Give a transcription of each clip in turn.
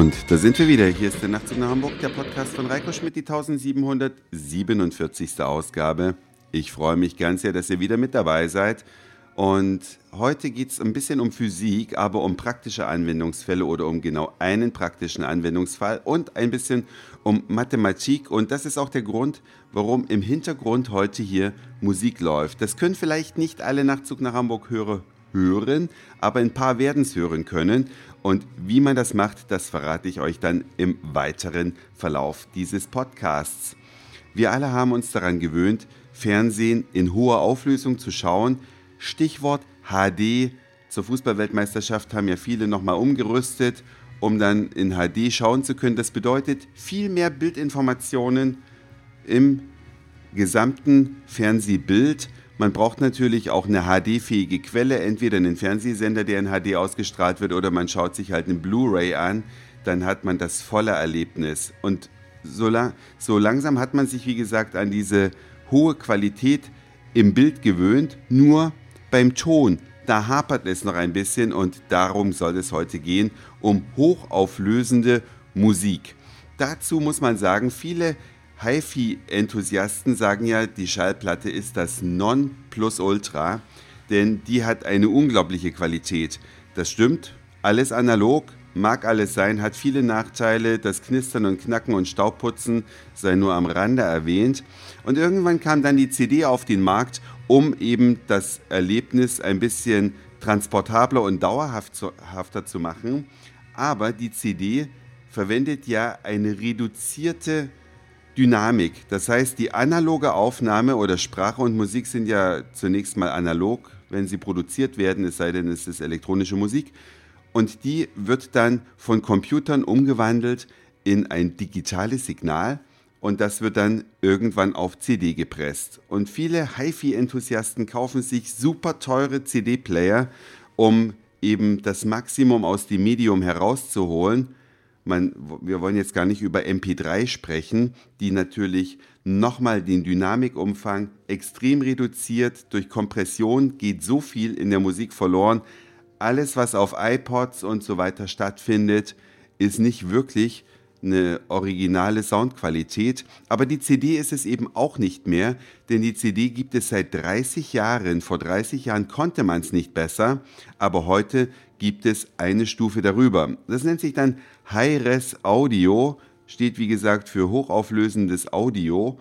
Und da sind wir wieder. Hier ist der Nachtzug nach Hamburg, der Podcast von Reiko Schmidt, die 1747. Ausgabe. Ich freue mich ganz sehr, dass ihr wieder mit dabei seid. Und heute geht es ein bisschen um Physik, aber um praktische Anwendungsfälle oder um genau einen praktischen Anwendungsfall und ein bisschen um Mathematik. Und das ist auch der Grund, warum im Hintergrund heute hier Musik läuft. Das können vielleicht nicht alle Nachtzug nach Hamburg-Hörer hören, aber ein paar werden es hören können. Und wie man das macht, das verrate ich euch dann im weiteren Verlauf dieses Podcasts. Wir alle haben uns daran gewöhnt, Fernsehen in hoher Auflösung zu schauen. Stichwort HD. Zur Fußballweltmeisterschaft haben ja viele nochmal umgerüstet, um dann in HD schauen zu können. Das bedeutet viel mehr Bildinformationen im gesamten Fernsehbild. Man braucht natürlich auch eine HD-fähige Quelle, entweder einen Fernsehsender, der in HD ausgestrahlt wird, oder man schaut sich halt eine Blu-ray an. Dann hat man das volle Erlebnis. Und so, lang, so langsam hat man sich, wie gesagt, an diese hohe Qualität im Bild gewöhnt. Nur beim Ton, da hapert es noch ein bisschen und darum soll es heute gehen, um hochauflösende Musik. Dazu muss man sagen, viele HiFi-Enthusiasten sagen ja, die Schallplatte ist das Non-Plus-Ultra, denn die hat eine unglaubliche Qualität. Das stimmt, alles analog, mag alles sein, hat viele Nachteile, das Knistern und Knacken und Staubputzen sei nur am Rande erwähnt. Und irgendwann kam dann die CD auf den Markt, um eben das Erlebnis ein bisschen transportabler und dauerhafter zu machen. Aber die CD verwendet ja eine reduzierte Dynamik. Das heißt, die analoge Aufnahme oder Sprache und Musik sind ja zunächst mal analog, wenn sie produziert werden, es sei denn, es ist elektronische Musik. Und die wird dann von Computern umgewandelt in ein digitales Signal und das wird dann irgendwann auf CD gepresst. Und viele HiFi-Enthusiasten kaufen sich super teure CD-Player, um eben das Maximum aus dem Medium herauszuholen man, wir wollen jetzt gar nicht über MP3 sprechen, die natürlich nochmal den Dynamikumfang extrem reduziert. Durch Kompression geht so viel in der Musik verloren. Alles, was auf iPods und so weiter stattfindet, ist nicht wirklich eine originale Soundqualität. Aber die CD ist es eben auch nicht mehr, denn die CD gibt es seit 30 Jahren. Vor 30 Jahren konnte man es nicht besser, aber heute gibt es eine Stufe darüber. Das nennt sich dann Hi-Res Audio, steht wie gesagt für hochauflösendes Audio.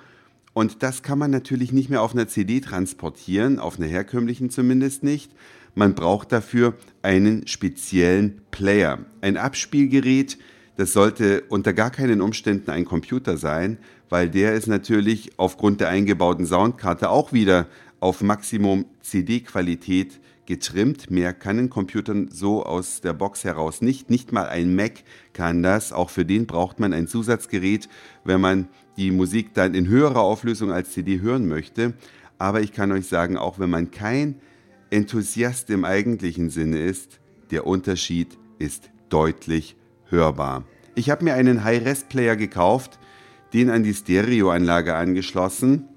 Und das kann man natürlich nicht mehr auf einer CD transportieren, auf einer herkömmlichen zumindest nicht. Man braucht dafür einen speziellen Player, ein Abspielgerät, das sollte unter gar keinen Umständen ein Computer sein, weil der ist natürlich aufgrund der eingebauten Soundkarte auch wieder auf Maximum CD-Qualität getrimmt. Mehr kann ein Computer so aus der Box heraus nicht. Nicht mal ein Mac kann das. Auch für den braucht man ein Zusatzgerät, wenn man die Musik dann in höherer Auflösung als CD hören möchte. Aber ich kann euch sagen, auch wenn man kein Enthusiast im eigentlichen Sinne ist, der Unterschied ist deutlich hörbar. Ich habe mir einen High-Res-Player gekauft, den an die Stereoanlage angeschlossen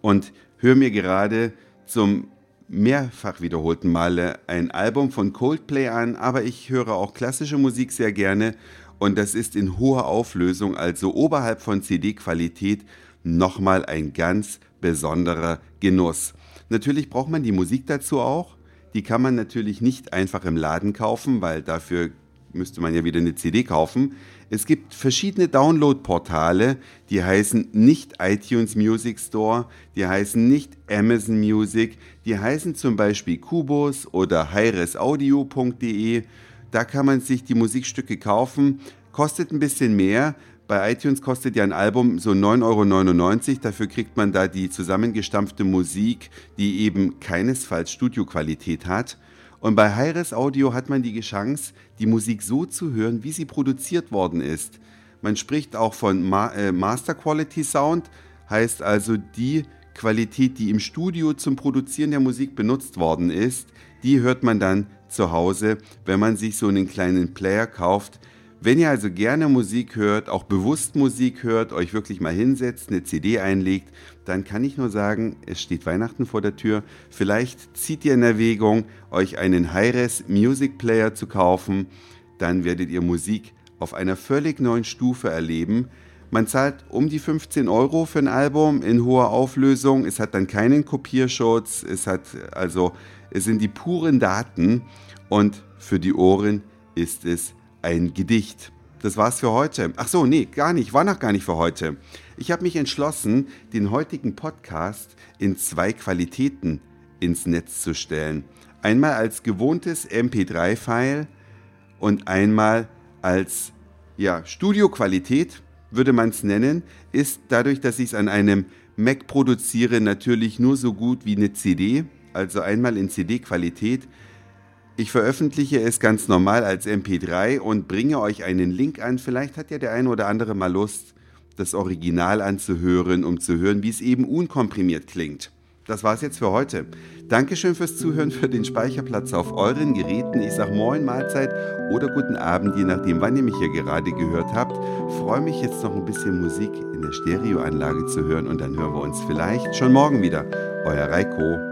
und höre mir gerade zum mehrfach wiederholten Male ein Album von Coldplay an, aber ich höre auch klassische Musik sehr gerne und das ist in hoher Auflösung, also oberhalb von CD-Qualität, nochmal ein ganz besonderer Genuss. Natürlich braucht man die Musik dazu auch. Die kann man natürlich nicht einfach im Laden kaufen, weil dafür müsste man ja wieder eine CD kaufen. Es gibt verschiedene Download-Portale, die heißen nicht iTunes Music Store, die heißen nicht Amazon Music, die heißen zum Beispiel Kubus oder hiresaudio.de. Da kann man sich die Musikstücke kaufen, kostet ein bisschen mehr. Bei iTunes kostet ja ein Album so 9,99 Euro. Dafür kriegt man da die zusammengestampfte Musik, die eben keinesfalls Studioqualität hat. Und bei Hi-Res Audio hat man die Chance, die Musik so zu hören, wie sie produziert worden ist. Man spricht auch von Ma äh, Master Quality Sound, heißt also die Qualität, die im Studio zum Produzieren der Musik benutzt worden ist, die hört man dann zu Hause, wenn man sich so einen kleinen Player kauft, wenn ihr also gerne Musik hört, auch bewusst Musik hört, euch wirklich mal hinsetzt, eine CD einlegt, dann kann ich nur sagen, es steht Weihnachten vor der Tür. Vielleicht zieht ihr in Erwägung, euch einen Hi-Res Music Player zu kaufen. Dann werdet ihr Musik auf einer völlig neuen Stufe erleben. Man zahlt um die 15 Euro für ein Album in hoher Auflösung. Es hat dann keinen Kopierschutz. Es hat also, es sind die puren Daten und für die Ohren ist es ein Gedicht. Das war's für heute. Ach so, nee, gar nicht, war noch gar nicht für heute. Ich habe mich entschlossen, den heutigen Podcast in zwei Qualitäten ins Netz zu stellen. Einmal als gewohntes MP3-File und einmal als ja, Studioqualität, würde man es nennen, ist dadurch, dass ich es an einem Mac produziere, natürlich nur so gut wie eine CD, also einmal in CD-Qualität. Ich veröffentliche es ganz normal als MP3 und bringe euch einen Link an. Vielleicht hat ja der eine oder andere mal Lust, das Original anzuhören, um zu hören, wie es eben unkomprimiert klingt. Das war's jetzt für heute. Dankeschön fürs Zuhören, für den Speicherplatz auf euren Geräten. Ich sage Moin, Mahlzeit oder guten Abend, je nachdem, wann ihr mich hier gerade gehört habt. Freue mich jetzt noch ein bisschen Musik in der Stereoanlage zu hören und dann hören wir uns vielleicht schon morgen wieder. Euer Reiko.